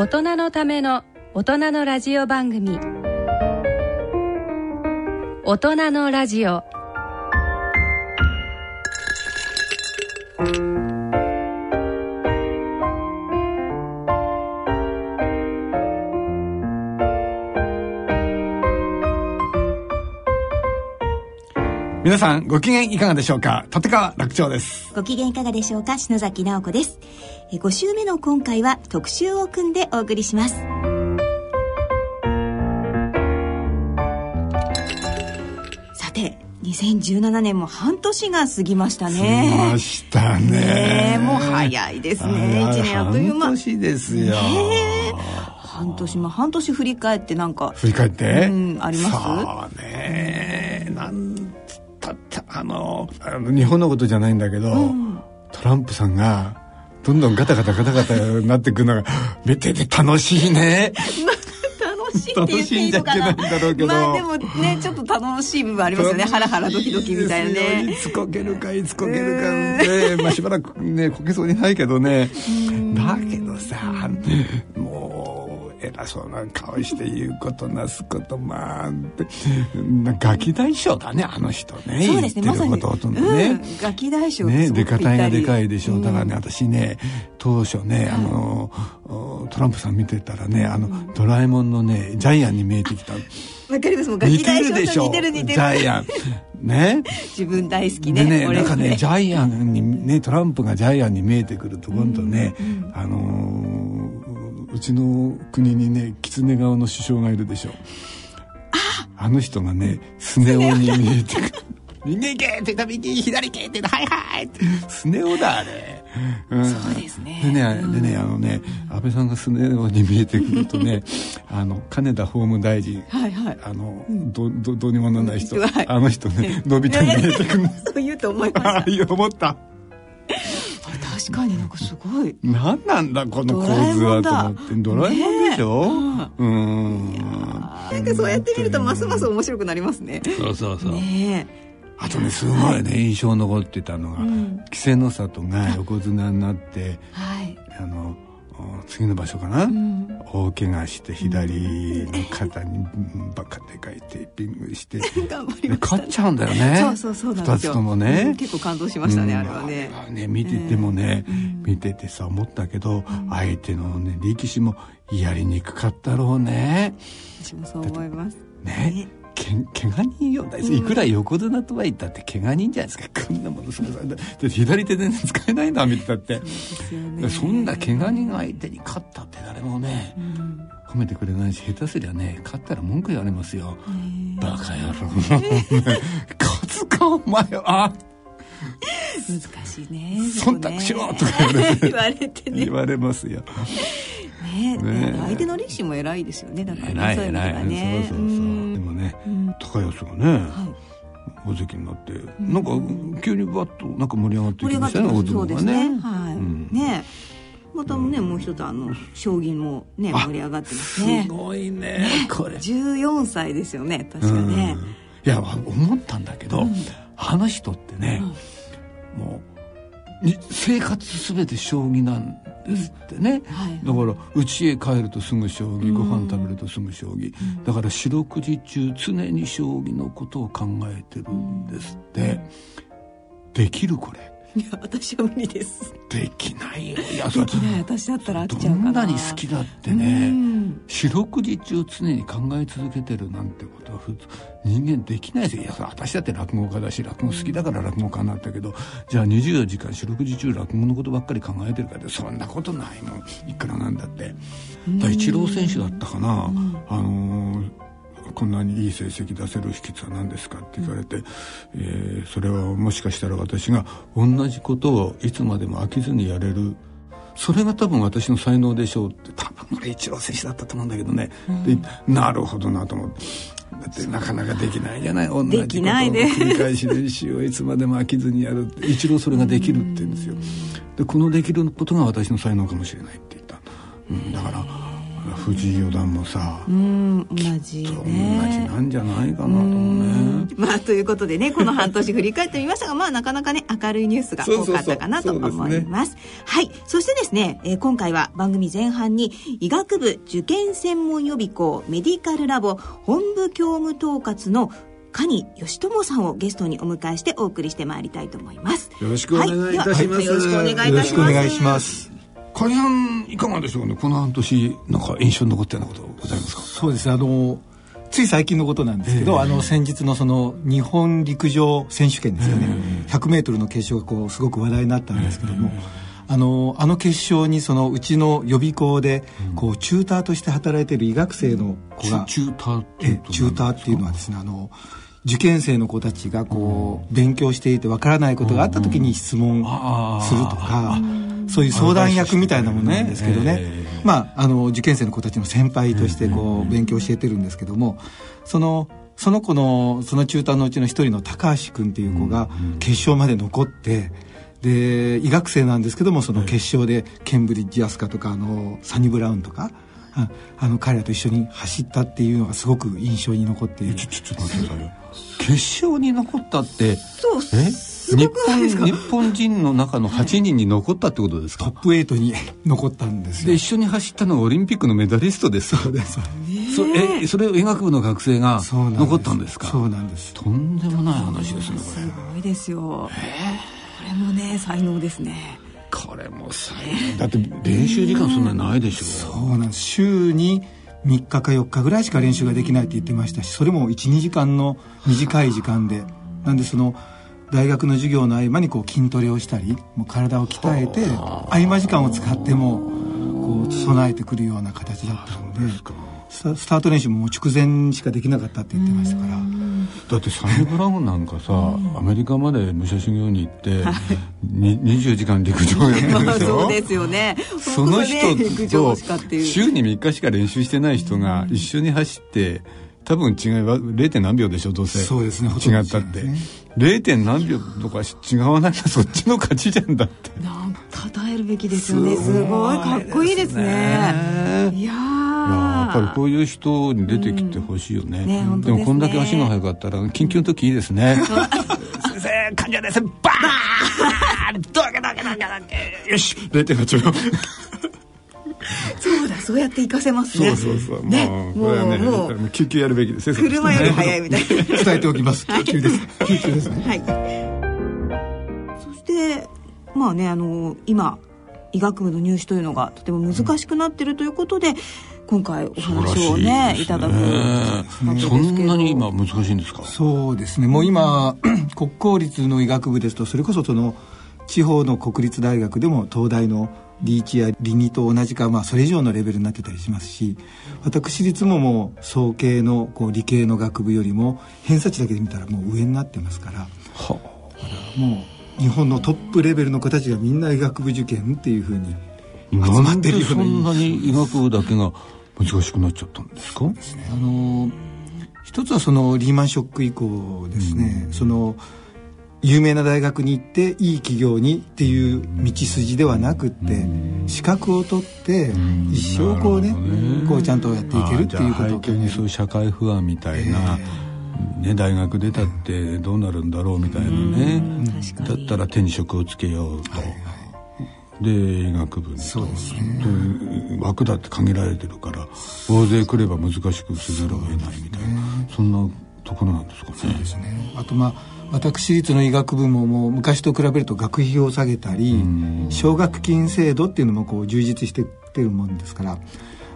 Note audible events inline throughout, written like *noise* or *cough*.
大人のための大人のラジオ番組。大人のラジオ。皆さんご機嫌いかがでしょうか？立川楽長です。ご機嫌いかがでしょうか？篠崎直子です。え5週目の今回は特集を組んでお送りします。さて2017年も半年が過ぎましたね。過ぎましたね。ねもう早いですね。1年あっという間。半年ですよ、ね半年まあ半年振り返ってなんか振り返って、うんあります？そうね。なんつったってあのあの日本のことじゃないんだけど、トランプさんがどんどんガタガタガタガタなってくるのが *laughs* 見てて楽しいね。楽しいんじゃいけな。いんだろうけど。まあでもねちょっっと楽しい部分ありますよね。ハラハラドキドキみたいなね。いつこけるかいつこけるかねまあしばらくねこけそうにないけどねだけどさもう偉そうな顔して言うことなすことまあなガキ大将だねあの人ねそうですね言ってることほとんどね、うん、ガキ大将ね、出方がでかいでしょ、う。んだからね私ね当初ねあのトランプさん見てたらねあの、ドラえもんのねジャイアンに見えてきた。わかります。もうガキ大将と似てる似てるジャイアン。ね。自分大好きねでね俺なんかねジャイアンにねトランプがジャイアンに見えてくると今度ね、あのーうちの国にね狐顔の首相がいるでしょ。あ。の人がねスネ夫に見えてくる。*laughs* 右行けって右左行けってはいはい。ってスネ夫だあれ、うん、そうですね。でね、でねあのね安倍さんがスネ夫に見えてくるとね *laughs* あの金田法務大臣。はいはい。あの、どどどうにもならない人、あの人ねのび太に見えてくる *laughs* そう言うと思いました。思った。あ確かになんかすごい。何なんだこの構図はと思ってドラえもんでしょ、うーんなんかそうやって見るとますます面白くなりますね。そうそうそう、ねあとねすごいね、印象残ってたのが、ん。稀勢の里が横綱になってえはい。あのお次の場所かな、ん大怪我して左の肩にバカでかいテーピングして。頑張りでま勝っちゃうんだよね。そうそうそうなんですよ。二つともね、うん結構感動しましたね、うん。あれはね。ね見ててもね、見ててさ思ったけど、相手のね力士もやりにくかったろうね。私もそう思います。ねけ怪我人よ。いくら横綱とは言ったって怪我人じゃないですか。こんなものすごい左手で、ね、使えないんだ見てたって。ね。そんな怪我人相手に勝ったって誰もね、褒めてくれないし下手すりゃね勝ったら文句言われますよ、バカ野郎。勝つかお前は。難しいね忖度しろとか言われて。言われてね。言われますよ。ねね相手の力士も偉いですよね。だから偉い偉はいね。そうそうそうでもね高安がね大関になってなんか急にバッとなんか盛り上がってきましたねますそうですね。ねはい、うん。ねまたねもう一つあの将棋もねあ盛り上がってますね。すごいねこれ。14歳ですよね確かね、うん。いや思ったんだけど、あの人ってね、もうに生活全て将棋なんですってね、はい。だから家へ帰るとすぐ将棋ご飯食べるとすぐ将棋、だから四六時中常に将棋のことを考えてるんですって、できるこれいや私は無理です。できないよ。いやできない。私だったら飽きちゃどうかな。んなに好きだってうねん。四六時中常に考え続けてるなんてことは普通人間できないですよ。いや私だって落語家だし落語好きだから落語家になったけどじゃあ24時間四六時中落語のことばっかり考えてるかってそんなことないもん。いくらなんだって。だからイチロー選手だったかな、あのーこんなにいい成績出せる秘訣は何ですかって聞かれて、えーそれはもしかしたら私が同じことをいつまでも飽きずにやれる。それが多分私の才能でしょうって多分これイチロー選手だったと思うんだけどね、でなるほどなと思って。だってなかなかできないじゃない。同じことを繰り返し練習をいつまでも飽きずにやるって。イチローそれができるって言うんですよ。でこのできることが私の才能かもしれないって言った、うん、だから藤井四段もさうん同じ同じねなんじゃないかなと思うね。まあということでねこの半年振り返ってみましたがまあなかなかね明るいニュースが多かったかなと思います。はい。そしてですね、えー今回は番組前半に医学部受験専門予備校メディカルラボ本部教務統括の蟹義友さんをゲストにお迎えしてお送りしてまいりたいと思います。よろしくお願いいたします。はい。よろしくお願いいたしますよろしくお願いします梶さんいかがでしょうね？この半年なんか印象に残ったようなことございますか？そうですあのつい最近のことなんですけど、あの先日のその日本陸上選手権ですよね、100m の決勝がこうすごく話題になったんですけども、あのあの決勝にそのうちの予備校でこうチューターとして働いている医学生の子が、チューターっていうのはですねあの受験生の子たちがこう勉強していてわからないことがあった時に質問するとかそういう相談役みたいなものなんですけどね。ええまああの受験生の子たちの先輩としてこう勉強を教えてるんですけどもそのその子のその中途のうちの一人の高橋君っていう子が決勝まで残ってで医学生なんですけどもその決勝でケンブリッジ・アスカとかあのサニブラウンとかああの彼らと一緒に走ったっていうのがすごく印象に残っている。ちょちょっと待ってくださいよ。決勝に残ったってそうえ？日本日本人の中の8人に残ったってことですか？トップ8に残ったんですよ。で一緒に走ったのはオリンピックのメダリストです。そうですそえそれを医学部の学生が残ったんですか？そうなんです。とんでもない話ですねこすごいですよ。これもね才能ですね。れこれもさだって練習時間そんなにないでしょ。そうなんです。週に3日か4日ぐらいしか練習ができないって言ってましたしそれも12時間の短い時間で。なんでその大学の授業の合間にこう筋トレをしたりもう体を鍛えて合間時間を使ってもこう備えてくるような形だったのでスタスタート練習ももう直前しかできなかったって言ってましたから。だってサニブラウンなんかさ、アメリカまで武者修行に行って、に20時間陸上やってでしょ？*laughs* そうですよね。その人としかっていう。週に3日しか練習してない人が一緒に走って多分違いは 0. 何秒でしょ？どうせ。そうですね。違ったって。ね。0. 何秒とか違わなきゃそっちの勝ちじゃんだって。なんか称えるべきですよね。すごい。かっこいいですね。いやいややっぱりこーういう人に出てきてほしいよね,、ね本当ですね。もこんだけ足が速かったら緊急の時いいですね。先生患者です。バーンどけどけどけどけよし0.8秒そうだそうやって活かせますね。そうそうそうねもうもこれはねうもう。救急やるべきですよ車より速いみたいな。伝えておきます救急です救急です。*laughs* ねはい。そして、まあね、あの、今、医学部の入試というのがとても難しくなってるということで、今回お話をね、いただくわけですけそど。んなに今難しいんですか？そうですね。もう今 *clears throat* 国公立の医学部ですとそれこそその地方の国立大学でも東大のリーチやリニと同じか、まあ、それ以上のレベルになってたりしますし私立ももう総計のこう理系の学部よりも偏差値だけで見たらもう上になってますからはもう日本のトップレベルの子たちがみんな医学部受験っていうふうに集まってるようなでそんなに医学部だけが難しくなっちゃったんですか？あの一つはそのリーマンショック以降ですね、その有名な大学に行っていい企業にっていう道筋ではなくって、資格を取って一生こうね,、ね。こうちゃんとやっていけるっていうことをにそういう社会不安みたいな、ね、大学出たってどうなるんだろうみたいなね。だったら手に職をつけようと、で医学部にと。そうですで枠だって限られてるから大勢来れば難しくせざるを得ないみたいな。そんなところなんですかね。ですね。あとまあ私立の医学部ももう昔と比べると学費を下げたり奨学金制度っていうのもこう充実してきてるもん。ですから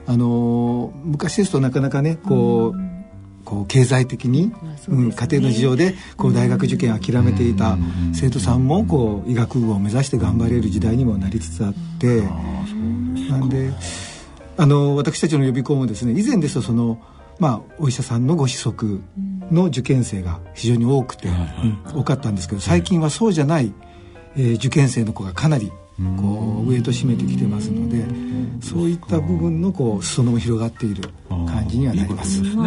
あのー昔ですとなかなかねこうこう経済的に、うん家庭の事情でこう大学受験諦めていた生徒さんもこう医学部を目指して頑張れる時代にもなりつつあって。なんであの私たちの予備校もですね以前ですとその、まあ、お医者さんのご子息の受験生が非常に多くて、うん多かったんですけど最近はそうじゃない、えー受験生の子がかなりこうウエイト締めてきてますのでそういった部分のこう裾野も広がっている感じにはなります。いいすね、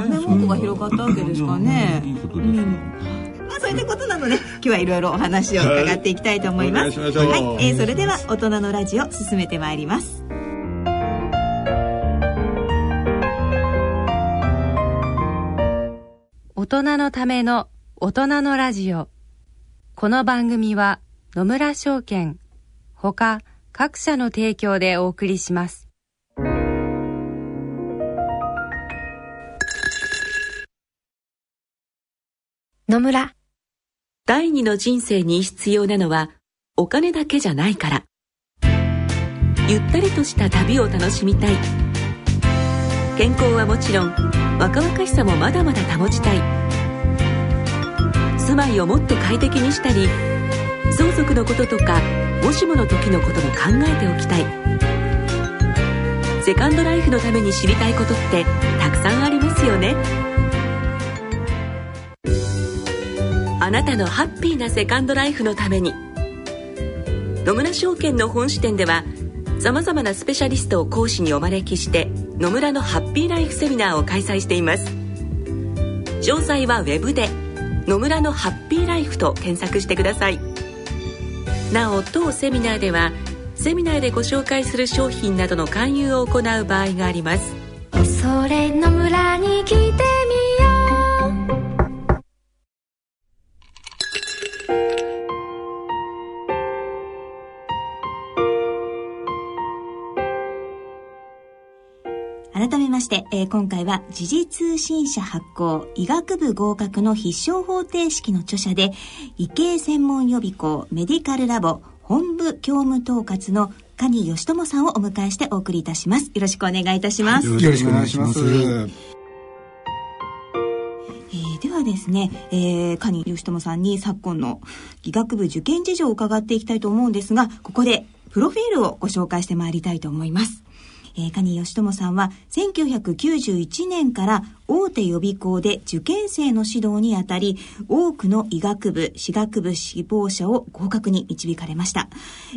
が広がったわけですかね。いいことです。うんそういったことなので *laughs* 今日はいろいろお話を伺っていきたいと思います。はい、いはい、えー、それでは大人のラジオ進めてまいります。大人のための大人のラジオ。この番組は野村証券ほか各社の提供でお送りします。野村。第二の人生に必要なのはお金だけじゃないから。ゆったりとした旅を楽しみたい。健康はもちろん若々しさもまだまだ保ちたい。住まいをもっと快適にしたり相続のこととかもしもの時のことも考えておきたい。セカンドライフのために知りたいことってたくさんありますよね。あなたのハッピーなセカンドライフのために。野村証券の本支店ではさまざまなスペシャリストを講師にお招きして野村のハッピーライフセミナーを開催しています。詳細はウェブで「野村のハッピーライフ」と検索してください。なお当セミナーではセミナーでご紹介する商品などの勧誘を行う場合があります。えー今回は時事通信社発行医学部合格の必勝方程式の著者で医系専門予備校メディカルラボ本部教務統括の蟹義友さんをお迎えしてお送りいたします。よろしくお願いいたします。よろしくお願いします。えーではですね、えー、蟹義友さんに昨今の医学部受験事情を伺っていきたいと思うんですが、ここでプロフィールをご紹介してまいりたいと思います。えー、蟹義友さんは1991年から大手予備校で受験生の指導にあたり、多くの医学部、歯学部志望者を合格に導かれました。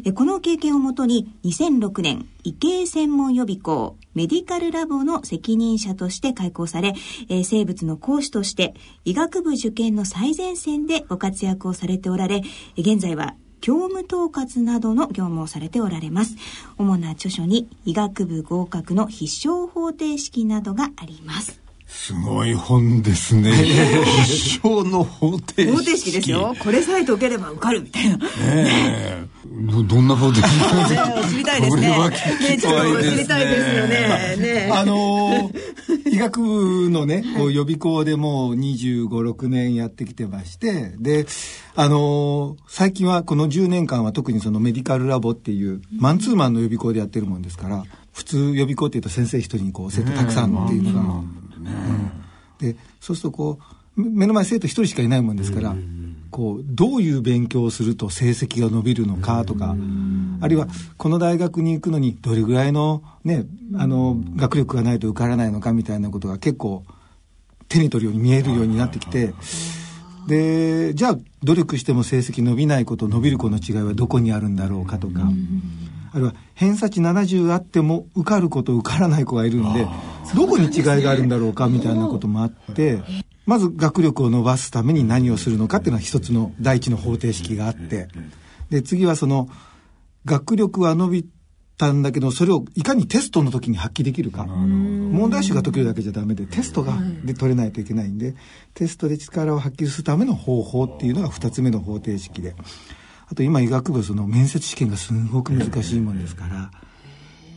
えこの経験をもとに2006年、医系専門予備校、メディカルラボの責任者として開校され、え生物の講師として医学部受験の最前線でご活躍をされておられ、現在は業務統括などの業務をされておられます。主な著書に医学部合格の必勝方程式などがあります。すごい本ですね。必勝の方程式。方程式ですよ。これさえ解ければ受かるみたいな。ねねえ。どどんな方程式？え知りたいですね。これはね聞きちょっとたいですね。知りたいですよね。ねえ。あのー医学部のね、こう予備校でもう25、6年やってきてまして、で、あのー最近はこの10年間は特にそのメディカルラボっていう、マンツーマンの予備校でやってるもんですから、普通予備校っていうと先生一人にこう生徒たくさんっていうのが、うん。で、そうするとこう、目の前生徒一人しかいないもんですから、こう、どういう勉強をすると成績が伸びるのかとか、あるいは、この大学に行くのにどれぐらいのね、あの、学力がないと受からないのかみたいなことが結構、手に取るように見えるようになってきて、で、じゃあ、努力しても成績伸びない子と伸びる子の違いはどこにあるんだろうかとか、あるいは偏差値70あっても受かる子と受からない子がいるんで、どこに違いがあるんだろうかみたいなこともあって、まず学力を伸ばすために何をするのかっていうのは一つの第一の方程式があって、で、次はその、学力は伸びたんだけど、それをいかにテストの時に発揮できるか。問題集が解けるだけじゃダメで、テストが、で取れないといけないんで、テストで力を発揮するための方法っていうのが二つ目の方程式で。あと今医学部その面接試験がすごく難しいもんですから、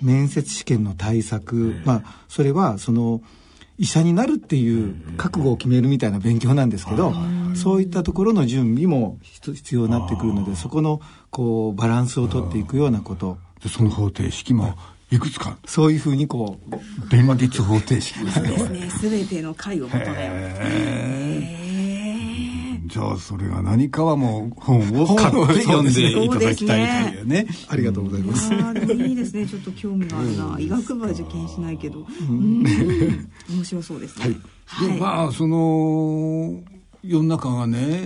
面接試験の対策、まあ、それはその、医者になるっていう覚悟を決めるみたいな勉強なんですけど、そういったところの準備も必必要になってくるので、そこのこうバランスを取っていくようなこと、でその方程式もい。くつか？そういうふうにこう、連立方程式ですね。べての回を求めじゃあそれが何かはもう本を買って読んでいただきたいというねありがとうございます。ああ、でもいいですね。ちょっと興味があるな。医学部は受験しないけど。うん。面白そうですね。はい。でまあその世の中がね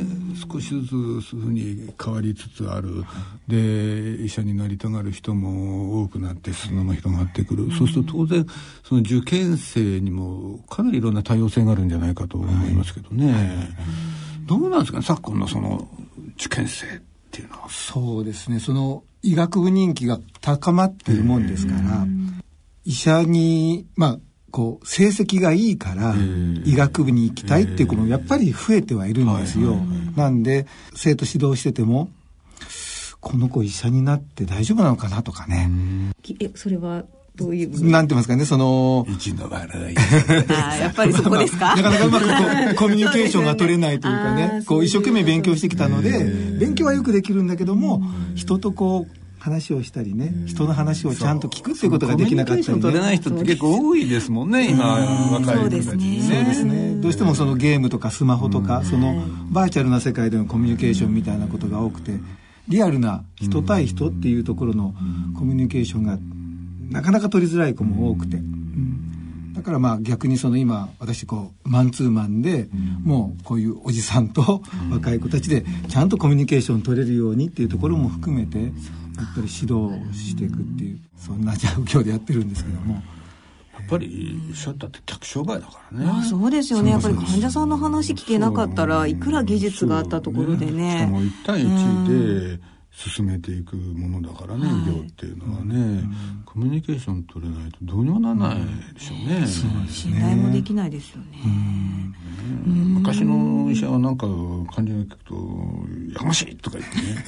少しずつそういうふうに変わりつつあるで医者になりたがる人も多くなって裾野も広がってくる、そうすると当然その受験生にもかなりいろんな多様性があるんじゃないかと思いますけどね、どうなんですかね昨今のその受験生っていうのは。そうですね。その医学部人気が高まっているもんですから、医者に、まあ、こう成績がいいから医学部に行きたいっていう子もやっぱり増えてはいるんですよ。なんで生徒指導しててもこの子医者になって大丈夫なのかなとかね。えそれはどういうなんて言いますかね、その、一の笑い。あーやっぱりそこですか？*laughs* なかなかうまくこうコミュニケーションが取れないというかね、こう一生懸命勉強してきたので、勉強はよくできるんだけども、人とこう、話をしたりね、人の話をちゃんと聞くっていうことができなかったりコミュニケーション取れないね。人って結構多いですもんね、今、若い人たちにそうですね。どうしてもそのゲームとかスマホとか、そのバーチャルな世界でのコミュニケーションみたいなことが多くて、リアルな人対人っていうところのコミュニケーションがなかなか取りづらい子も多くて。うん。だからまあ逆にその今私こうマンツーマンでもうこういうおじさんと若い子たちでちゃんとコミュニケーション取れるようにっていうところも含めてやっぱり指導していくっていうそんな状況でやってるんですけども。やっぱり医者だって客商売だからね。あそうですよね。やっぱり患者さんの話聞けなかったらいくら技術があったところでしかねも1対1で進めていくものだからね、医療っていうのはね、コミュニケーション取れないとどうにもならないでしょうね。信頼もできないですよね。昔の医者はなんか患者が聞くと「やかましい!」とか言ってね。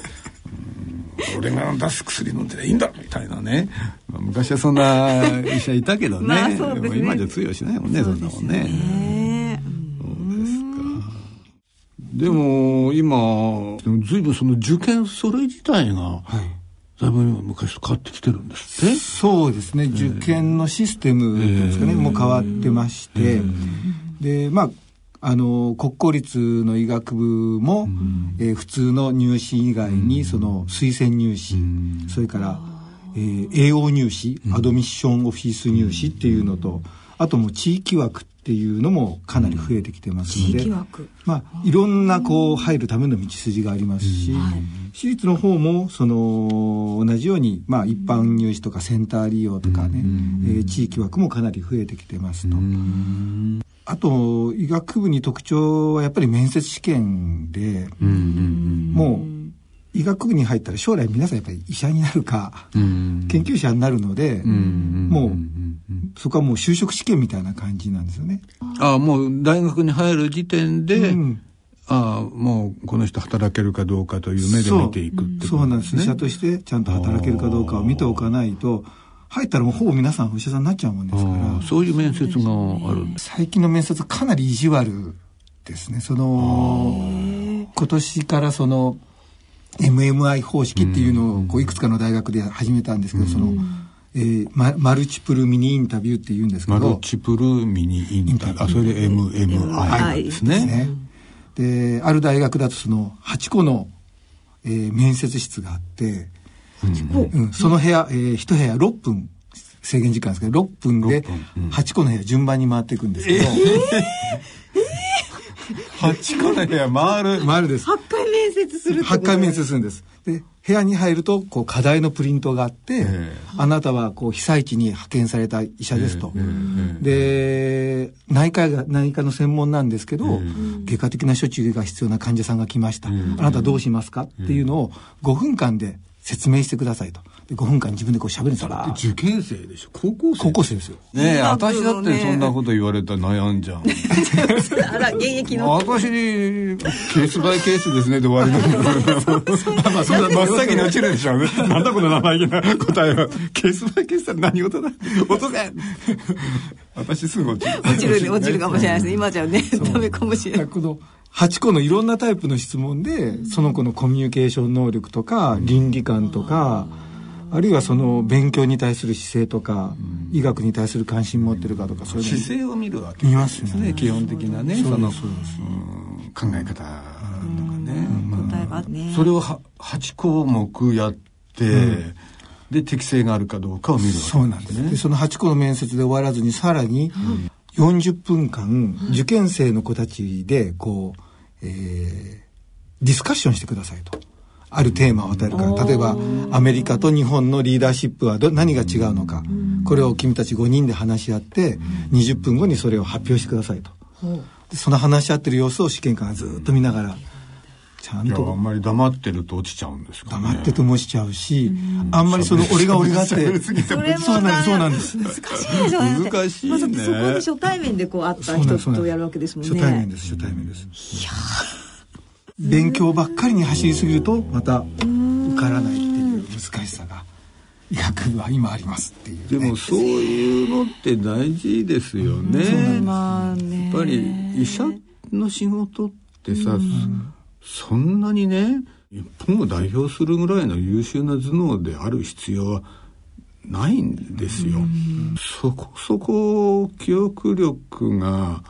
うん。俺が出す薬飲んでりゃいいんだみたいなね、ま *laughs* あ昔はそんな医者いたけどね, *laughs* まあそうですね。も今じゃ通用しないもんね。そんなもんね。でも今随分その受験それ自体が、だいぶ今昔と変わってきてるんですって？そうですね、受験のシステムですかね、もう変わってまして、で、まあ、あの、国公立の医学部も、えー普通の入試以外に、その推薦入試、それから、えー栄養入試、アドミッションオフィス入試っていうのと、あともう地域枠っていうのもかなり増えてきてますので、地域枠まあ、いろんなこう入るための道筋がありますし、私立の方もその同じように、まあ、一般入試とかセンター利用とかね、えー地域枠もかなり増えてきてますと。あと医学部に特徴はやっぱり面接試験で、もう医学部に入ったら将来皆さんやっぱり医者になるか、研究者になるので、もうそこはもう就職試験みたいな感じなんですよね。ああもう大学に入る時点で、うんああもうこの人働けるかどうかという目で見ていくってそうなんです。医者とね。してちゃんと働けるかどうかを見ておかないと、入ったらもうほぼ皆さんお医者さんになっちゃうもんですからそういう面接がある。最近の面接かなり意地悪ですね。その、今年からその、MMI 方式っていうのをこういくつかの大学で始めたんですけど、その、えーママルチプルミニインタビューって言うんですけど、マルチプルミニインタビュー。あ、それで MMI ですね。ね。で、ある大学だとその8個の、えー面接室があって、うん。その部屋、えー、1部屋6分制限時間ですけど、6分で6分。うん。8個の部屋順番に回っていくんですけど、8個の部屋回る。回るです。8回面接するってこと8回面接するんです。で、部屋に入ると、こう、課題のプリントがあって、えあなたは、こう、被災地に派遣された医者ですと。ええで、内科が、内科の専門なんですけど、外科的な処置が必要な患者さんが来ました。あなたどうしますか？っていうのを5分間で説明してくださいと。で5分間自分でこう喋るんですよ。受験生でしょ？高校生？高校生ですよ。ねえ、私だってそんなこと言われたら悩んじゃう。あら現役の私に、ケースバイケースですねで終わりなんだまあ、そんな真っ先に落ちるでしょうね。なんだこの生意気な答えは。ケースバイケースって何事だ？落とせ *laughs* 私すぐ落ちる。落ちるね落ちるかもしれないです今じゃねダメかもしれないこの8個のいろんなタイプの質問で、その子のコミュニケーション能力とか、倫理観とか、あるいはその勉強に対する姿勢とか、医学に対する関心持ってるかとか、そういうの。姿勢を見るわけ。見ますですね。基本的なね、その、考え方とかね。まあ答えがね。それをは8項目やって、で、適性があるかどうかを見るわけそうなんです。で、その8個の面接で終わらずに、さらに40分間、受験生の子たちで、こう、えーディスカッションしてくださいと。あるテーマを与えるから、例えば、アメリカと日本のリーダーシップはど何が違うのか、これを君たち5人で話し合って、20分後にそれを発表してくださいと。でその話し合ってる様子を試験官がずっと見ながら、ちゃんと。あんまり黙ってると落ちちゃうんですか、ね、黙ってても落ちちゃうし、あんまりその俺が俺がって。そうなんですそうなんです。難しいですよね難しいね、まあ、そこで初対面でこう会った人とやるわけですもんね。初対面です初対面です。いや勉強ばっかりに走りすぎるとまた受からないっていう難しさが医学部は今ありますっていう、ね、でもそういうのって大事ですよね,、まあ、ね。やっぱり医者の仕事ってさ、そんなにね日本を代表するぐらいの優秀な頭脳である必要はないんですよ。そこそこ記憶力が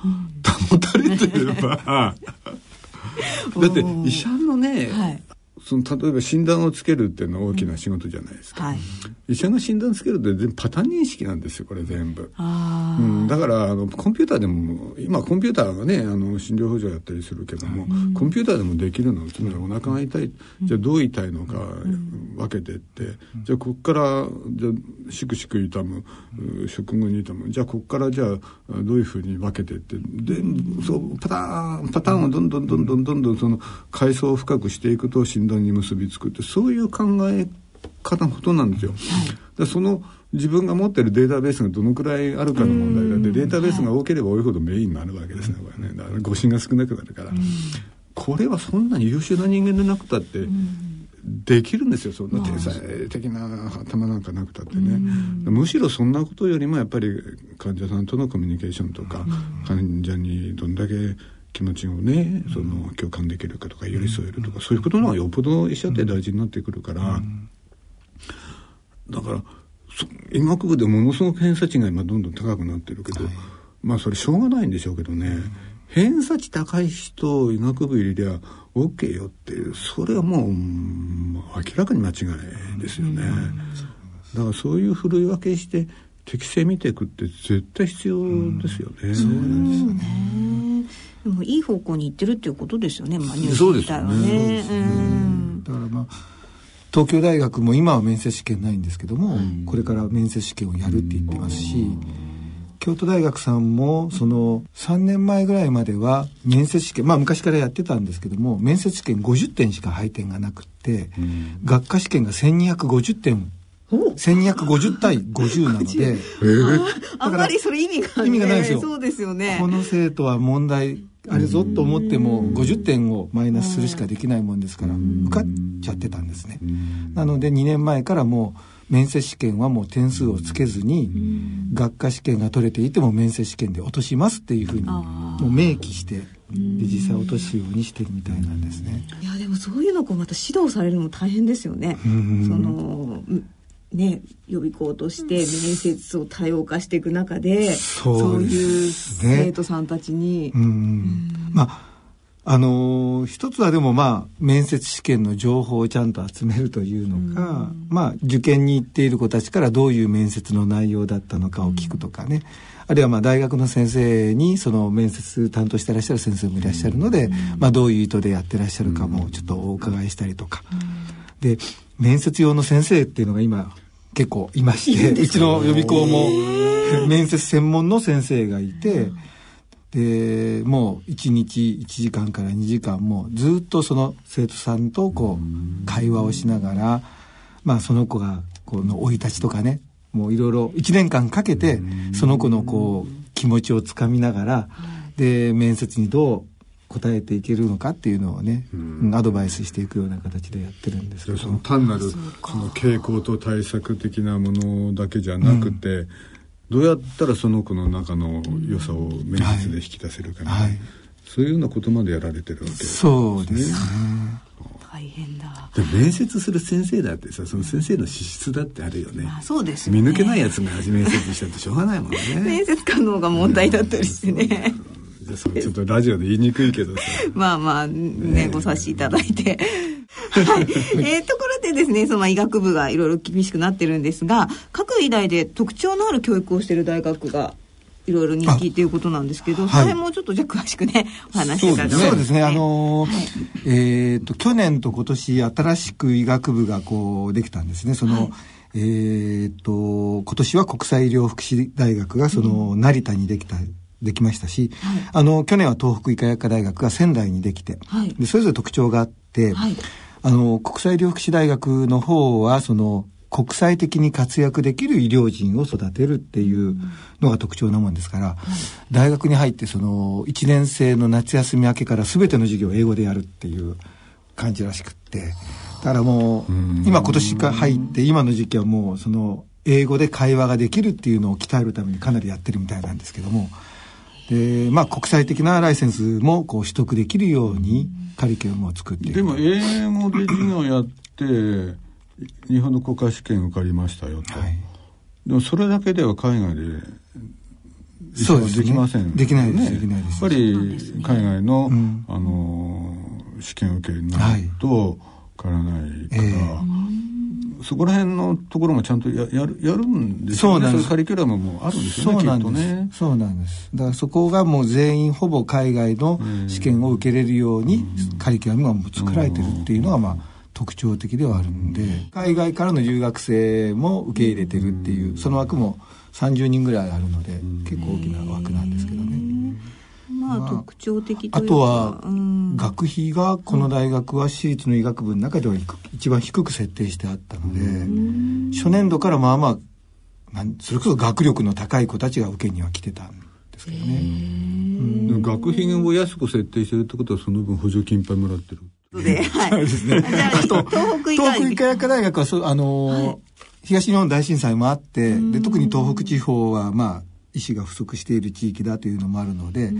保たれてれば。*laughs* だって医者のね、はい、その例えば診断をつけるっていうのは大きな仕事じゃないですか、うんはい、医者が診断つけるって全部パターン認識なんですよこれ全部、うん、だからあのコンピューターでも今コンピューターがねあの診療補助やったりするけども、うん、コンピューターでもできるのつまりお腹が痛い、じゃあどう痛いのか分けてって、じゃあこっからじゃあしくしく痛む食後に痛むじゃあこっからじゃあどういうふうに分けてってでそうパターンパターンをどんどんどんどんどんどんその階層を深くしていくと診断に結びつくってそういう考え方のことなんですよ。はい、その自分が持ってるデータベースがどのくらいあるかの問題だってデータベースが多ければ多いほどメインになるわけですね、これね。だから誤信が少なくなるから、これはそんなに優秀な人間でなくたって、できるんですよそんな天才的な頭なんかなくたってね、むしろそんなことよりもやっぱり患者さんとのコミュニケーションとか、患者にどんだけ気持ちをねその共感できるかとか寄り添えるとか、そういうことの方がよっぽど医者って大事になってくるから、だから医学部でものすごく偏差値が今どんどん高くなってるけど、はい、まあそれしょうがないんでしょうけどね、偏差値高い人医学部入りでは OK よっていうそれはもう明らかに間違いですよね。だからそういうふるい分けして適性見ていくって絶対必要ですよね。そうなんですよね。でもいい方向に行ってるっていうことですよね。まあ、そうですよね。だからまあ東京大学も今は面接試験ないんですけども、これから面接試験をやるって言ってますし、京都大学さんもその3年前ぐらいまでは面接試験まあ昔からやってたんですけども面接試験50点しか配点がなくって、学科試験が1250点。1250対50なので、えー、あんまりそれ意味が、ね、意味がないですよ。そうですよね。この生徒は問題あれぞと思っても50点をマイナスするしかできないもんですから受かっちゃってたんですね。なので2年前からもう面接試験はもう点数をつけずに学科試験が取れていても面接試験で落としますっていうふうにもう明記してで実際落とすようにしてるみたいなんですね。いやでもそういうのこうまた指導されるのも大変ですよね。そのね、予備校として面接を多様化していく中でそういう生徒さんたちに。まああのー、一つはでもまあ面接試験の情報をちゃんと集めるというのか、まあ受験に行っている子たちからどういう面接の内容だったのかを聞くとかね、あるいはまあ大学の先生にその面接担当してらっしゃる先生もいらっしゃるので、まあどういう意図でやってらっしゃるかもちょっとお伺いしたりとか。で面接用の先生っていうのが今結構いましてうちの予備校も面接専門の先生がいて、でもう1日1時間から2時間もずっとその生徒さんとこう会話をしながら、まあ、その子がこの生い立ちとかねもういろいろ1年間かけてその子のこう気持ちをつかみながらで面接にどう答えていけるのかっていうのをね、うん、アドバイスしていくような形でやってるんですけど。その単なるその傾向と対策的なものだけじゃなくて、うん、どうやったらその子の中の良さを面接で引き出せるかね、はいはい、そういうようなことまでやられてるわけですね。そうですね。大変だで面接する先生だってさその先生の資質だってあるよね、まあ、そうです、ね、見抜けないやつが面接したってしょうがないもんね。*laughs* 面接官の方が問題だったりしてね、ちょっとラジオで言いにくいけどさ。まあまあね、ご察しいただいて。はい、えー、ところでですねその医学部がいろいろ厳しくなってるんですが各医大で特徴のある教育をしている大学がいろいろ人気ということなんですけど、その辺もちょっとじゃ詳しくね、お話しいただそうですね。あのーはい、えっ、と、去年と今年新しく医学部がこうできたんですね。その、はい、えっ、と、今年は国際医療福祉大学がその成田にできたできましたし、あの去年は東北医科薬科大学が仙台にできて、はい。でそれぞれ特徴があって、はい。あの国際医療福祉大学の方はその国際的に活躍できる医療人を育てるっていうのが特徴なもんですから、大学に入ってその1年生の夏休み明けから全ての授業を英語でやるっていう感じらしくってだからもう今今年から入って今の時期はもうその英語で会話ができるっていうのを鍛えるためにかなりやってるみたいなんですけどもでまあ国際的なライセンスもこう取得できるようにカリキュラムを作っている。でも英語で授業やって日本の国家試験受かりましたよと、はい。でもそれだけでは海外でそうですねできません、できないですね。できないです。やっぱり海外の、ん。あのー試験受けになると変わらないから、えそこら辺のところもちゃんとややるやるんですよね。そうなんです。いうカリキュラムもあるんですよねそうなんです、ね。そうなんです。だからそこがもう全員ほぼ海外の試験を受けれるようにカリキュラムがもう作られてるっていうのがまあ特徴的ではあるんで海外からの留学生も受け入れてるっていうその枠も30人ぐらいあるので結構大きな枠なんですけどねまあ、まあ特徴的というかあとはうん。学費がこの大学は私立の医学部の中では一番低く設定してあったので初年度からまあまあなんそれこそ学力の高い子たちが受けには来てたんですけどね。でも学費を安く設定してるってことはその分補助金いっぱいもらってるで、はい。そうですね。あ、東北医科東北医科大学はそう、あのー東日本大震災もあって、で、特に東北地方は、まあ、医師が不足している地域だというのもあるので、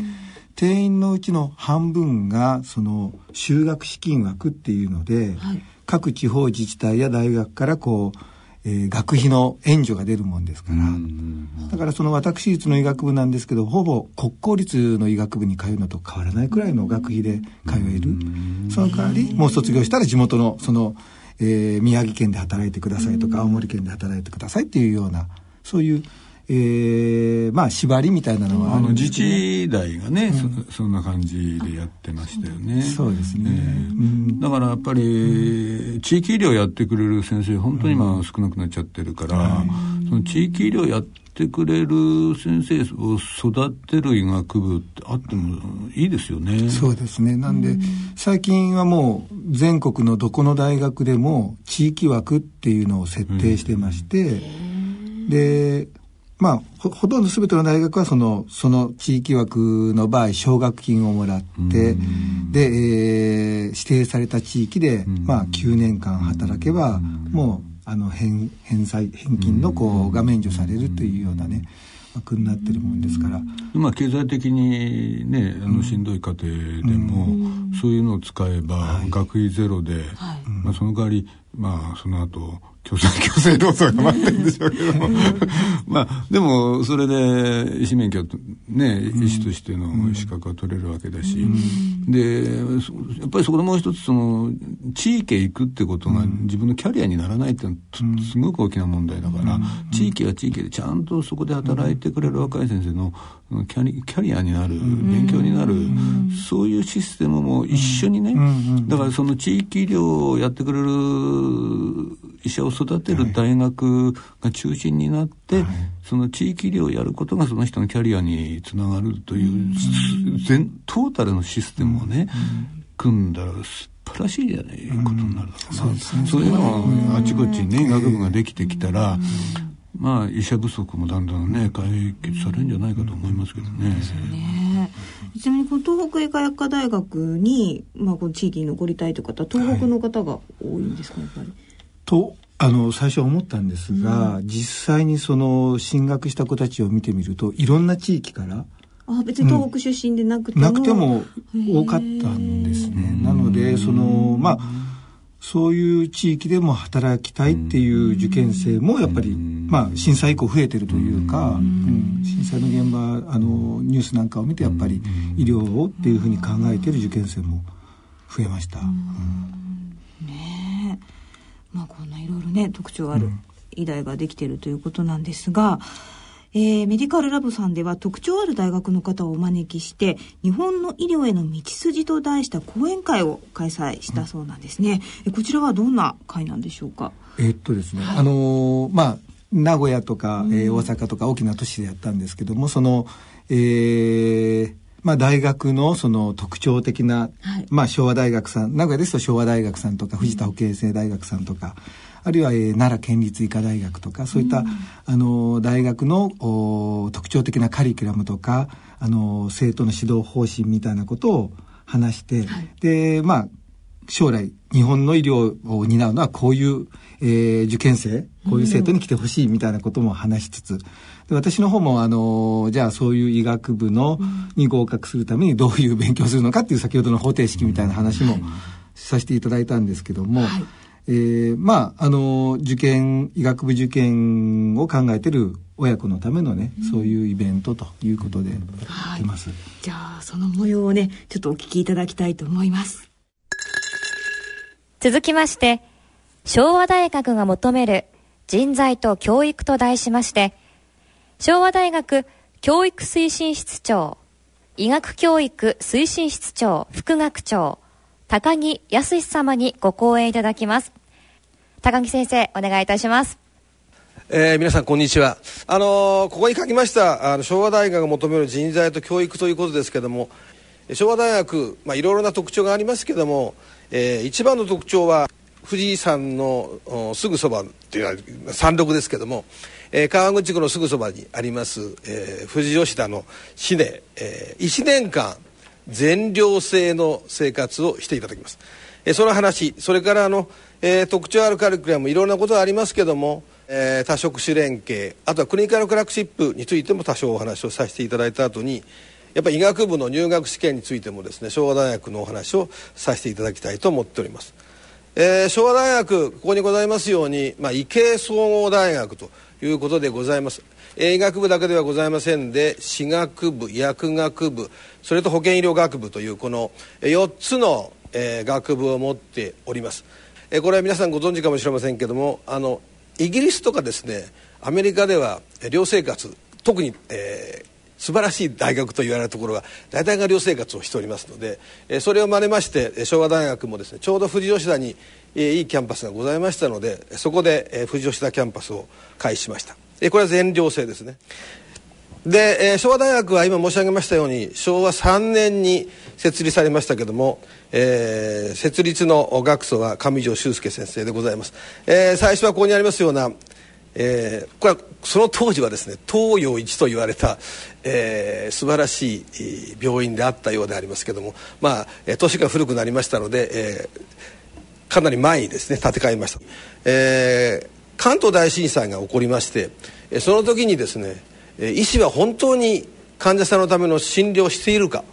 定員のうちの半分が、その、修学資金枠っていうので、はい。各地方自治体や大学からこう、えー学費の援助が出るもんですから、だからその私立の医学部なんですけど、ほぼ国公立の医学部に通うのと変わらないくらいの学費で通える。その代わり、もう卒業したら地元の、その、えー宮城県で働いてくださいとか、青森県で働いてくださいっていうような、そういう、えーまあ縛りみたいなのはああの自治大がね、そそんな感じでやってましたよね。そうですね。ええ。うん。だからやっぱり地域医療やってくれる先生本当に今少なくなっちゃってるから、その地域医療やってくれる先生を育てる医学部ってあってもいいですよね。そうですね。なんで、最近はもう全国のどこの大学でも地域枠っていうのを設定してまして、で、まあほ、ほとんど全ての大学はその、その地域枠の場合、奨学金をもらって、で、えー指定された地域で、まあ、9年間働けば、もう、あの、返、返済、返金のこう、が免除されるというようなね、枠になってるもんですから、まあ経済的にねあのしんどい家庭でも、そういうのを使えば学費ゼロで、まあ、その代わりまあその後強制強制労働が待ってるんでしょうけども。まあでもそれで医師免許ね医師としての資格が取れるわけだし、でそやっぱりそこでもう一つその地域へ行くってことが自分のキャリアにならないってのはとすごく大きな問題だから、地域は地域でちゃんとそこで働いてくれる若い先生のキャリキャリアになる勉強になるそういうシステムも一緒にね。だからその地域医療をやってくれる医者を育てる大学が中心になって、その地域医療をやることがその人のキャリアにつながるという全トータルのシステムをね、組んだら素晴らしいじゃないことになるだろうな、そういうのをあちこちにね医学部ができてきたら、まあ医者不足もだんだんね解決されるんじゃないかと思いますけどね。ね。ちなみにこの東北医科薬科大学に、まあ、この地域に残りたいという方東北の方が多いんですか、やっぱり？とあの最初は思ったんですが、実際にその進学した子たちを見てみるといろんな地域からあ別に東北出身でなくても、なくても多かったんですね。なのでそのまあそういう地域でも働きたいっていう受験生もやっぱり、まあ、震災以降増えてるというか、うん。震災の現場あのニュースなんかを見てやっぱり医療をっていうふうに考えてる受験生も増えました。ねまあこんないろいろね特徴ある医大ができているということなんですが、えーメディカルラボさんでは特徴ある大学の方をお招きして日本の医療への道筋と題した講演会を開催したそうなんですね、えこちらはどんな会なんでしょうか？えっとですね、あのーまあ名古屋とか、えー、大阪とか大きな都市でやったんですけどもその、えーまあ、大学のその特徴的な、はい、まあ、昭和大学さん名古屋ですと昭和大学さんとか藤田保健生大学さんとか、あるいは、えー、奈良県立医科大学とかそういった、うん、あの大学の特徴的なカリキュラムとかあの生徒の指導方針みたいなことを話して、はい、でまあ将来日本の医療を担うのはこういう、えー、受験生こういう生徒に来てほしいみたいなことも話しつつ、で私の方もあのじゃあそういう医学部の、に合格するためにどういう勉強するのかっていう先ほどの方程式みたいな話もさせていただいたんですけども、はい、えー、まああの受験医学部受験を考えてる親子のためのね、うん、そういうイベントということでやってます、はい、じゃあその模様をねちょっとお聞きいただきたいと思います。続きまして、昭和大学が求める人材と教育と題しまして、昭和大学教育推進室長、医学教育推進室長副学長、高木康様にご講演いただきます。高木先生、お願いいたします。えー、皆さんこんにちは。あのー、ここに書きましたあの昭和大学が求める人材と教育ということですけども昭和大学、まあ、いろいろな特徴がありますけどもえー、一番の特徴は富士山のすぐそばっていうのは山麓ですけども、えー、川口湖のすぐそばにあります、えー、富士吉田の市で、えー、1年間全寮制の生活をしていただきます、えー、その話それからあの、えー、特徴あるカリキュラムいろんなことがありますけども、えー、多職種連携あとはクリニカルクラクシップについても多少お話をさせていただいた後にやっぱり医学部の入学試験についてもですね昭和大学のお話をさせていただきたいと思っております、えー、昭和大学ここにございますように、まあ、医系総合大学ということでございます。医学部だけではございませんで歯学部薬学部それと保健医療学部というこの4つの、えー、学部を持っております、えー、これは皆さんご存知かもしれませんけどもあのイギリスとかですねアメリカでは寮生活特に、えー、素晴らしい大学と言われるところが大体が寮生活をしておりますので、えそれを真似まして昭和大学もですねちょうど富士吉田に、えいいキャンパスがございましたのでそこで、え富士吉田キャンパスを開始しました、えこれは全寮制ですね。で、え、昭和大学は今申し上げましたように昭和3年に設立されましたけども、えー、設立の学祖は上条修介先生でございます、えー、最初はここにありますようなえー、これはその当時はですね東洋一と言われた、えー、素晴らしい病院であったようでありますけどもまあ年が古くなりましたので、えー、かなり前にですね建て替えました、えー、関東大震災が起こりましてその時にですね医師は本当に患者さんのための診療をしているか、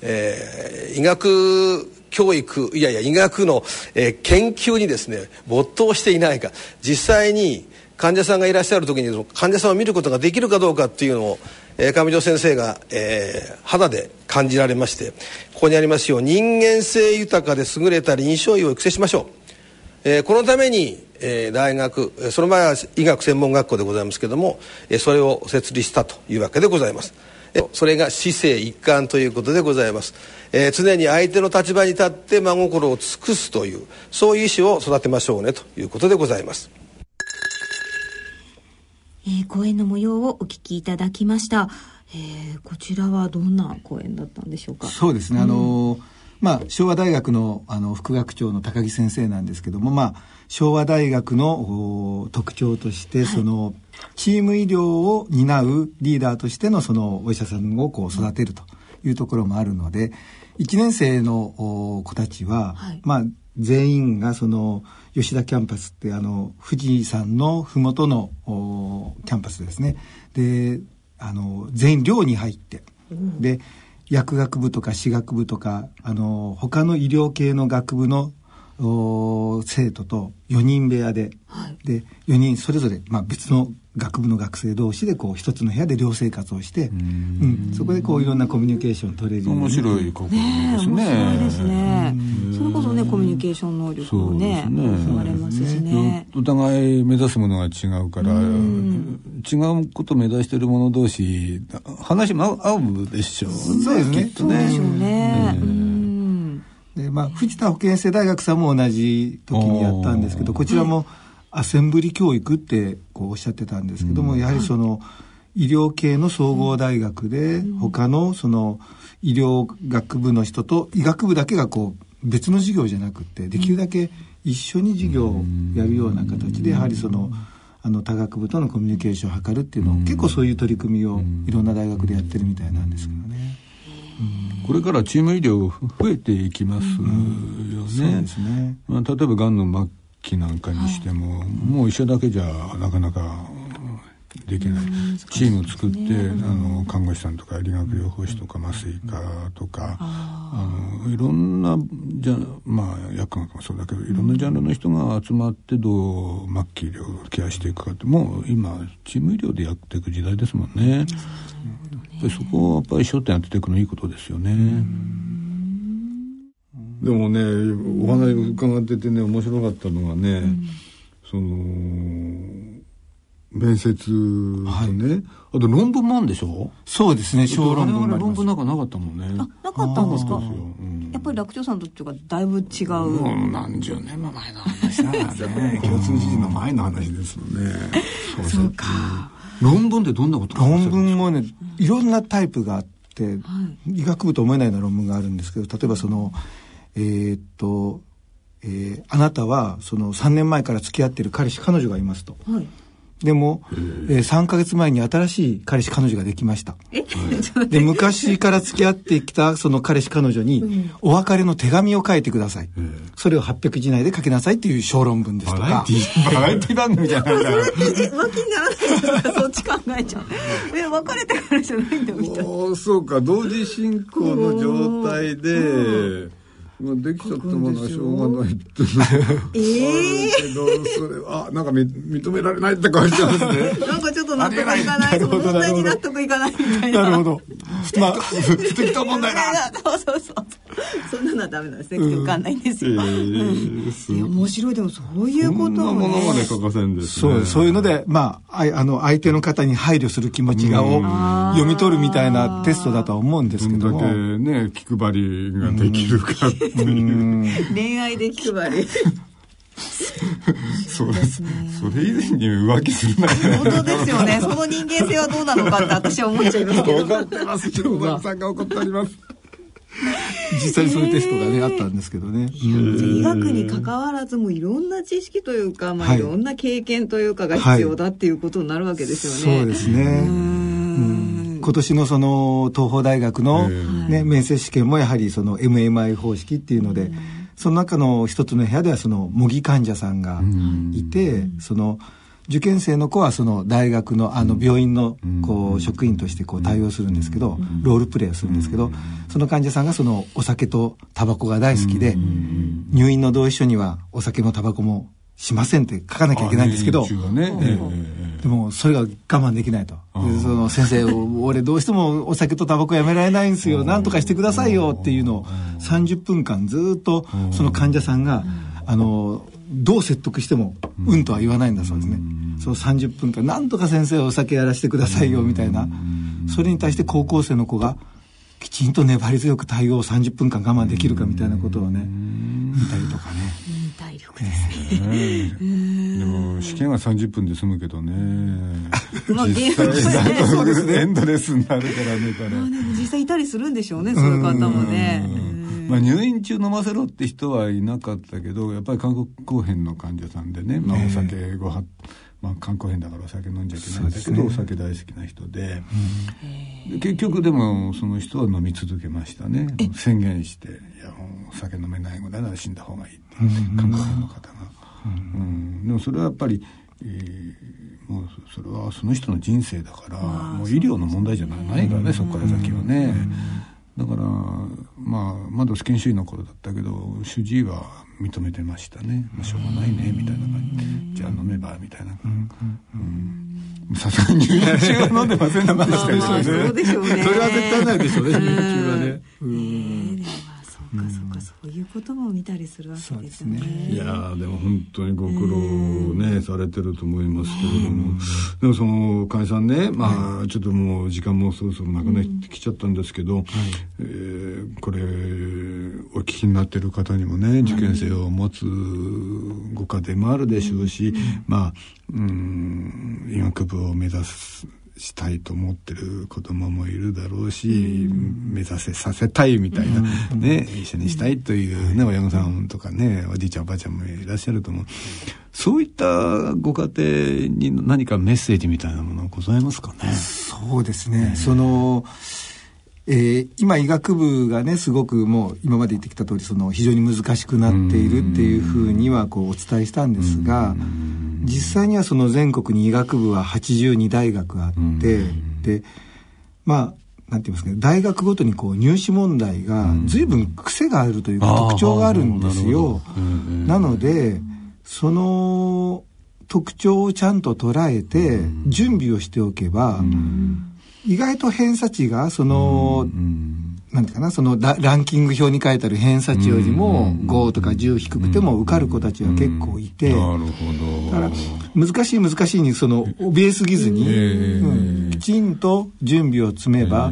えー、医学教育いやいや医学の、えー、研究にですね没頭していないか実際に患者さんがいらっしゃる時に患者さんを見ることができるかどうかっていうのを、えー、上条先生が、えー、肌で感じられましてここにありますよう人間性豊かで優れた臨床医を育成しましょう、えー、このために、えー、大学その場合は医学専門学校でございますけども、えー、それを設立したというわけでございます。それが姿勢一貫ということでございます、えー、常に相手の立場に立って真心を尽くすというそういう意思を育てましょうねということでございます。えー、講演の模様をお聞きいただきました。えー、こちらはどんな講演だったんでしょうか？そうですね。あのまあ、昭和大学のあの副学長の高木先生なんですけども、まあ、昭和大学の特徴として、はい、そのチーム医療を担うリーダーとしてのそのお医者さんをこう育てるというところもあるので1年生の子たちは、はい、まあ全員がその吉田キャンパスってあの富士山の麓のキャンパスですね。であの全員寮に入って、うん、で薬学部とか歯学部とかあの他の医療系の学部の生徒と4人部屋で、はい、で4人それぞれ、まあ、別の学部の学生同士でこう一つの部屋で寮生活をして、うん、そこでこういろんなコミュニケーション取れる面白い試みですね。面白いですね。それこそねコミュニケーション能力もね生まれますしね。お互い目指すものが違うから、違うことを目指している者同士話も合うでしょう、そうですね。そうでしょうね。でまあ藤田保健生大学さんも同じ時にやったんですけどこちらも、アセンブリ教育ってこうおっしゃってたんですけども、やはりその医療系の総合大学で他のその医療学部の人と医学部だけがこう別の授業じゃなくてできるだけ一緒に授業をやるような形でやはりそのあの多学部とのコミュニケーションを図るっていうのを結構そういう取り組みをいろんな大学でやってるみたいなんですけどね。これからチーム医療増えていきますよね。そうですね。まあ、例えばがんの末期なんかにしても、はい、もう医者だけじゃなかなかできない、チームを作って、あの看護師さんとか理学療法士とか麻酔科とか、あのいろんなじゃまあ薬学もそうだけどいろんなジャンルの人が集まってどう末期医療をケアしていくかってもう今チーム医療でやっていく時代ですもんね。やっぱりそこをやっぱり焦点当てていくのいいことですよね。でもねお話伺っててね面白かったのはね、その面接とね、はい、あと論文もあるんでしょ？そうですね小論文論文なんかなかったもんね。あなかったんですか、うん、やっぱり楽長さんとっていうかだいぶ違う、うん、何十年も前の話だか。らね共通時事の前の話ですもんね。そうか。論文ってどんなこと論文もねいろんなタイプがあって、はい、医学部と思えないような論文があるんですけど例えばそのえー、っと、えー、あなたはその3年前から付き合ってる彼氏彼女がいますと、はいでも、えー、3か月前に新しい彼氏彼女ができました。*laughs* で、昔から付き合ってきたその彼氏彼女に、お別れの手紙を書いてください。それを800字内で書きなさいっていう小論文ですとか。バラエティ番組じゃないから。それって浮気にならないかそっち考えちゃう。え、別れてからじゃないんだみたいな。そうか、同時進行の状態で、まあ、できちゃったものはしょうがないってええー、けどそれはなんか認められないって感じなんですね。なんかちょっと納得いかないその問題に納得いかないみたいな。なるほど。まあ不適当問題だ。そうそうそう。そんなのはダメなんですね。わかんないんですよ、うん。えー、面白いでもそういうことも、ね、ものまで書かせんです、ね、そうそういうのでまああの相手の方に配慮する気持ちがを読み取るみたいなテストだとは思うんですけども。どん。だけね気配りができるか恋愛で気配り *laughs* そうですね。それ以前に浮気するな本当ですよね。その人間性はどうなのかって私は思っちゃいますけど。怒ってます。さんが怒っております。実際そういうテストがね、あったんですけどね。医学に関わらずもいろんな知識というか、まあ、いろんな経験というかが必要だっていうことになるわけですよね。そうですね。今年のその東邦大学の、ね、面接試験もやはりその MMI 方式っていうので、その中の一つの部屋ではその模擬患者さんがいて、その受験生の子はその大学のあの病院のこう職員としてこう対応するんですけど、ロールプレイをするんですけど、その患者さんがそのお酒とタバコが大好きで、入院の同意書にはお酒もタバコもしませんって書かなきゃいけないんですけど、でもそれが我慢できないと。その先生、*laughs* 俺どうしてもお酒とタバコやめられないんですよ。なんとかしてくださいよ。っていうのを30分間ずっとその患者さんが、あの、どう説得しても、うん。とは言わないんだそうですね。その30分間、なんとか先生お酒やらせてくださいよみたいな。それに対して高校生の子が、きちんと粘り強く対応を30分間我慢できるかみたいなことをね、見たりとかね。体力ですね。でも試験は30分で済むけどね。*laughs* まあ実際そうですね。エンドレスになるからねから。実際いたりするんでしょうね、そういう方もね。まあ入院中飲ませろって人はいなかったけど、やっぱり韓国後編の患者さんでね、まあお酒ごはまあ、肝硬変だからお酒飲んじゃいけないんだけど、ね、お酒大好きな人で。うん、で結局でもその人は飲み続けましたね。宣言して「いやもうお酒飲めないぐらいなら死んだ方がいい」って肝硬変の方が、うん、うん、でもそれはやっぱり、えー、もうそれはその人の人生だからもう医療の問題じゃないからねそこから先はね。だからまあまだ試験主義の頃だったけど主治医は認めてましたね、まあ、しょうがないねみたいな感じ。じゃあ飲めばみたいなさすがに入院中は飲んでませんでしたけどそれは絶対ないでしょうね入院中はね。うんそうかそうか、そういうことも見たりするわけですよね。いやでも本当にご苦労ね、されてると思いますけれども、でもその解散ねまあ、ちょっともう時間もそろそろなくなってきちゃったんですけど、えーこれお聞きになってる方にもね受験生を持つご家庭もあるでしょうし、まあうん医学部を目指すしたいと思ってる子供もいるだろうし、目指せさせたいみたいな、ね、一緒にしたいというね、親御さんとかね、おじいちゃんおばあちゃんもいらっしゃると思う。そういったご家庭に何かメッセージみたいなものはございますかね？そうですね、そのえー今医学部がねすごくもう今まで言ってきた通りその非常に難しくなっているっていうふうにはこうお伝えしたんですが実際にはその全国に医学部は82大学あってでまあなんて言いますかね大学ごとにこう入試問題が随分癖があるというか特徴があるんですよ。なのでその特徴をちゃんと捉えて準備をしておけば、意外と偏差値がその、なんていうかなそのラランキング表に書いてある偏差値よりも5とか10低くても受かる子たちは結構いて、なるほど。だから難しい難しいにその怯え。すぎずに、うんきちんと準備を積めば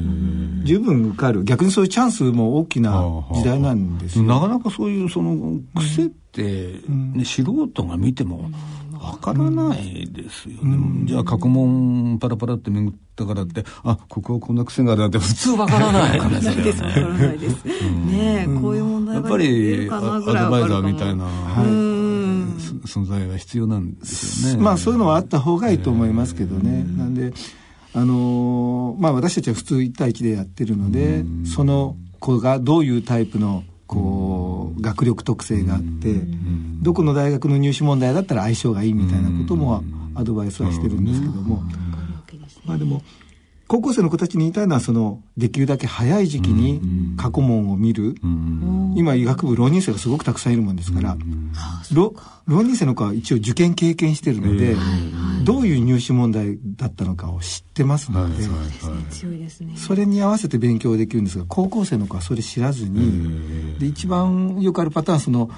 十分受かる。逆にそういうチャンスも大きな時代なんですよ。なかなかそういうその癖って、ね素人が見てもわからないですよね、じゃあ過去問パラパラって巡ったからってあここはこんな癖があるなんて普通わからない。わからないです、わからないです。ね。え、こういう問題がやっぱりアドバイザーみたいな、うん。そ存在は必要なんですよね。まあそういうのはあった方がいいと思いますけどね。なんで、あのーまあ私たちは普通1対1でやってるので、その子がどういうタイプのこう学力特性があって、どこの大学の入試問題だったら相性がいいみたいなこともアドバイスはしてるんですけども、まあでも高校生の子たちに言いたいのはそのできるだけ早い時期に過去問を見る、今医学部浪人生がすごくたくさんいるもんですから、浪浪人生の子は一応受験経験してるので、どういう入試問題だったのかを知ってますので、強いですね。それに合わせて勉強できるんですが高校生の子はそれ知らずに、で一番よくあるパターンはその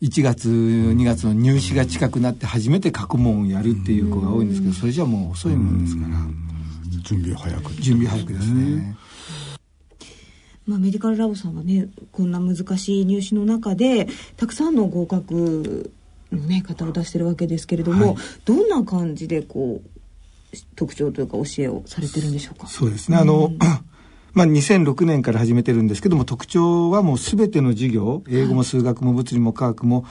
1月2月の入試が近くなって初めて過去問をやるっていう子が多いんですけどそれじゃもう遅いもんですから準備を早く。準備早くですね。まあ、メディカルラボさんはねこんな難しい入試の中でたくさんの合格の、ね、方を出してるわけですけれども、どんな感じでこう特徴というか教えをされてるんでしょうか？そうですね。あの、*clears throat* まあ、2006年から始めてるんですけども、特徴はもうすべての授業、英語も数学も物理も科学も、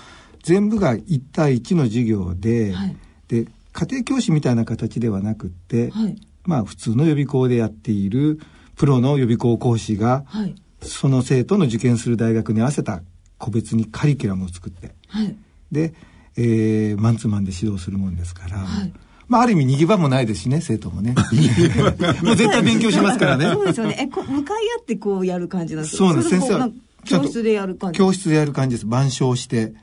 全部が1対1の授業で、はいで、家庭教師みたいな形ではなくって、はいまあ、普通の予備校でやっている、プロの予備校講師が、はいその生徒の受験する大学に合わせた個別にカリキュラムを作って、はいで、えーマンツーマンで指導するもんですから、はいまあ、ある意味逃げ場もないですしね、生徒もね。*laughs* もう絶対勉強しますからね。そうですよねえこ向かい合ってこうやる感じなんですそうなんです先生は教室でやる感じ教室でやる感じです。板書をして。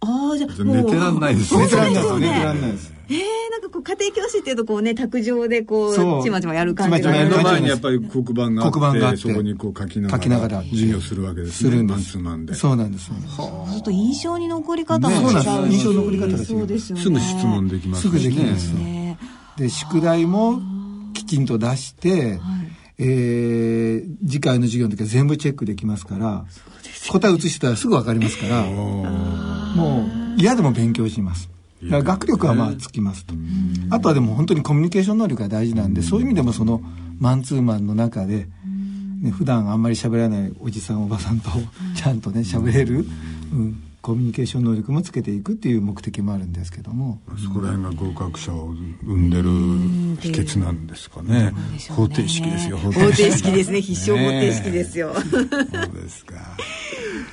ああじゃあもう寝てらんないです寝てらんないですよ寝てらねんないです。えー、なんかこう家庭教師っていうとこうね卓上でこそう。うちまちまやる感じちまちまやる目の感じ前にやっぱり黒板があって黒板があってそこにこう書きながら書きながら授業するわけですね。するんです。マンで。そうなんです。ちょっと印象に残り方も違う。し、ねそうなんです。印象の残り方が違うそうですよね。すぐ質問できますすぐできるんねですよ。ね。で、宿題もきちんと出して、えー次回の授業の時は全部チェックできますから、答え写してたらすぐわかりますから、もう嫌でも勉強します。だから学力はまあつきますと。あとはでも本当にコミュニケーション能力が大事なんで、そういう意味でもそのマンツーマンの中で、ね、普段あんまり喋らないおじさんおばさんとちゃんとね喋れる、うん、コミュニケーション能力もつけていくっていう目的もあるんですけども。そこら辺が合格者を生んでる秘訣なんですかね。方程式ですよ。方程式ですね。必勝方程式ですよ、そうですか。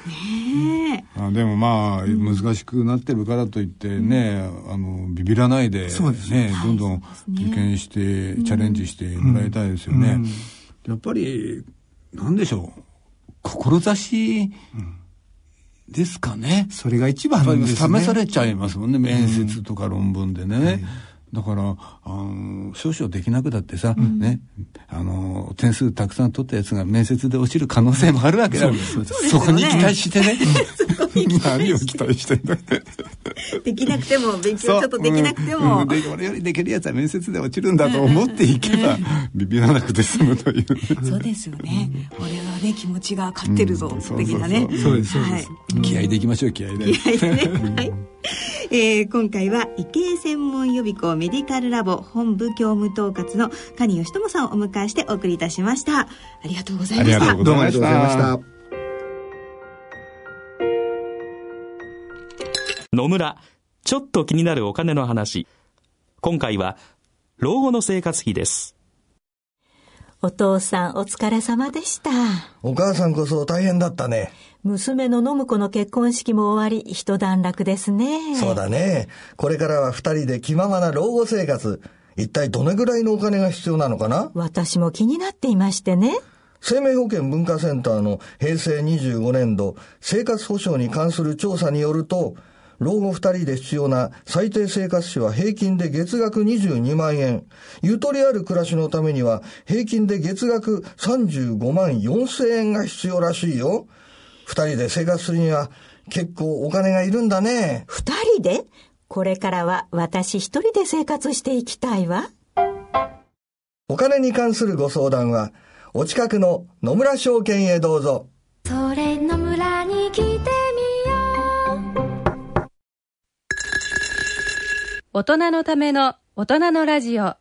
ねあでもまあ難しくなってるからといってね、あのビビらないでそうですねどんどん受験して、チャレンジしてもらいたいですよね、やっぱりなんでしょう。志ですかね、それが一番ですね。試されちゃいますもんね。面接とか論文でね、だからあの少々できなくだってさ、ね。あの点数たくさん取ったやつが面接で落ちる可能性もあるわけだ。そこに期待してね。何を期待してんだできなくても勉強ちょっとできなくても、うん。で俺よりできるやつは面接で落ちるんだと思っていけば、ビビらなくて済むというそうですよね、俺はね気持ちが勝ってるぞ、うん。的なね。そうですそうです、はい。気合でいきましょう気合で。はいねはい *laughs* えー今回は医系専門予備校メディカルラボ本部教務統括の蟹義友さんをお迎えしてお送りいたしましたありがとうございましたどうもありがとうございました野村、ちょっと気になるお金の話。今回は、老後の生活費です。お父さんお疲れ様でした。お母さんこそ大変だったね。娘の信子の結婚式も終わり、一段落ですね。そうだね。これからは二人で気ままな老後生活。一体どれぐらいのお金が必要なのかな？私も気になっていましてね。生命保険文化センターの平成25年度生活保障に関する調査によると、老後二人で必要な最低生活費は平均で月額22万円。ゆとりある暮らしのためには平均で月額35万4千円が必要らしいよ。二人で生活するには結構お金がいるんだね。二人で？これからは私一人で生活していきたいわ。お金に関するご相談は、お近くの野村証券へどうぞ。それの村に来てみよう大人のための大人のラジオ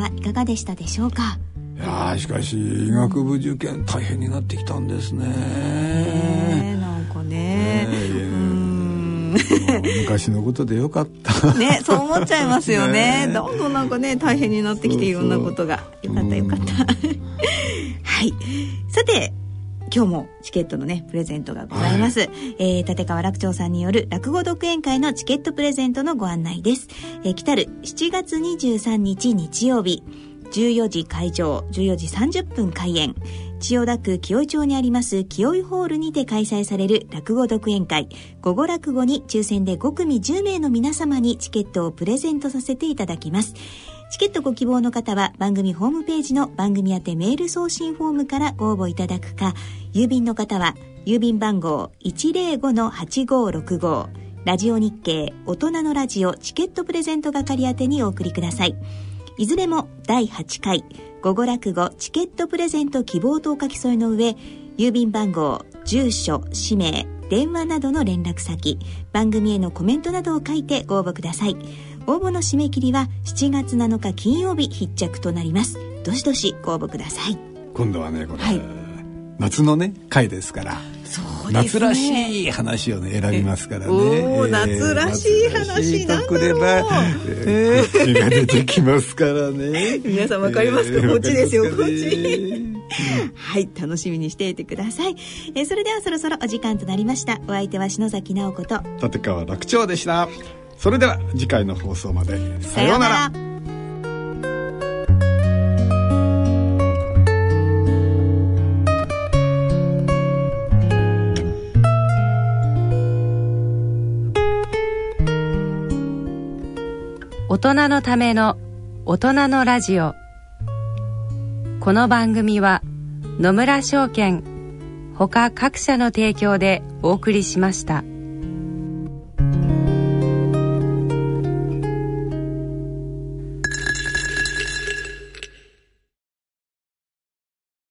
はいかがでしたでしょうか？いやーしかし医学部受験大変になってきたんですね。ねなんかね。昔のことでよかった。ねそう思っちゃいますよね。ねどんどんなんかね大変になってきていろんなことが。よかったよかった。*laughs* はい。さて今日もチケットのねプレゼントがございます、えー立川楽長さんによる落語独演会のチケットプレゼントのご案内です、えー来たる7月23日日曜日14時会場14時30分開演。千代田区清井町にあります清井ホールにて開催される落語独演会。午後落語に抽選で5組10名の皆様にチケットをプレゼントさせていただきますチケットご希望の方は番組ホームページの番組宛てメール送信フォームからご応募いただくか郵便の方は郵便番号105-8565ラジオ日経大人のラジオチケットプレゼント係宛てにお送りください。いずれも第8回午後落語チケットプレゼント希望とお書き添えの上郵便番号住所氏名電話などの連絡先番組へのコメントなどを書いてご応募ください。応募の締め切りは7月7日金曜日必着となります。どしどしご応募ください。今度はねこれ、はい。夏のね回ですからそう夏らしい話をね選びますからね。おー夏らしい話夏らしいとくれば、えー、口が出てきますからね。皆さんわかりますか、えーこっちですよこっち。ねはい楽しみにしていてください、えーそれではそろそろお時間となりました。お相手は篠崎直子と立川楽長でした。それでは次回の放送まで。さようなら。大人のための大人のラジオこの番組は野村証券ほか各社の提供でお送りしました。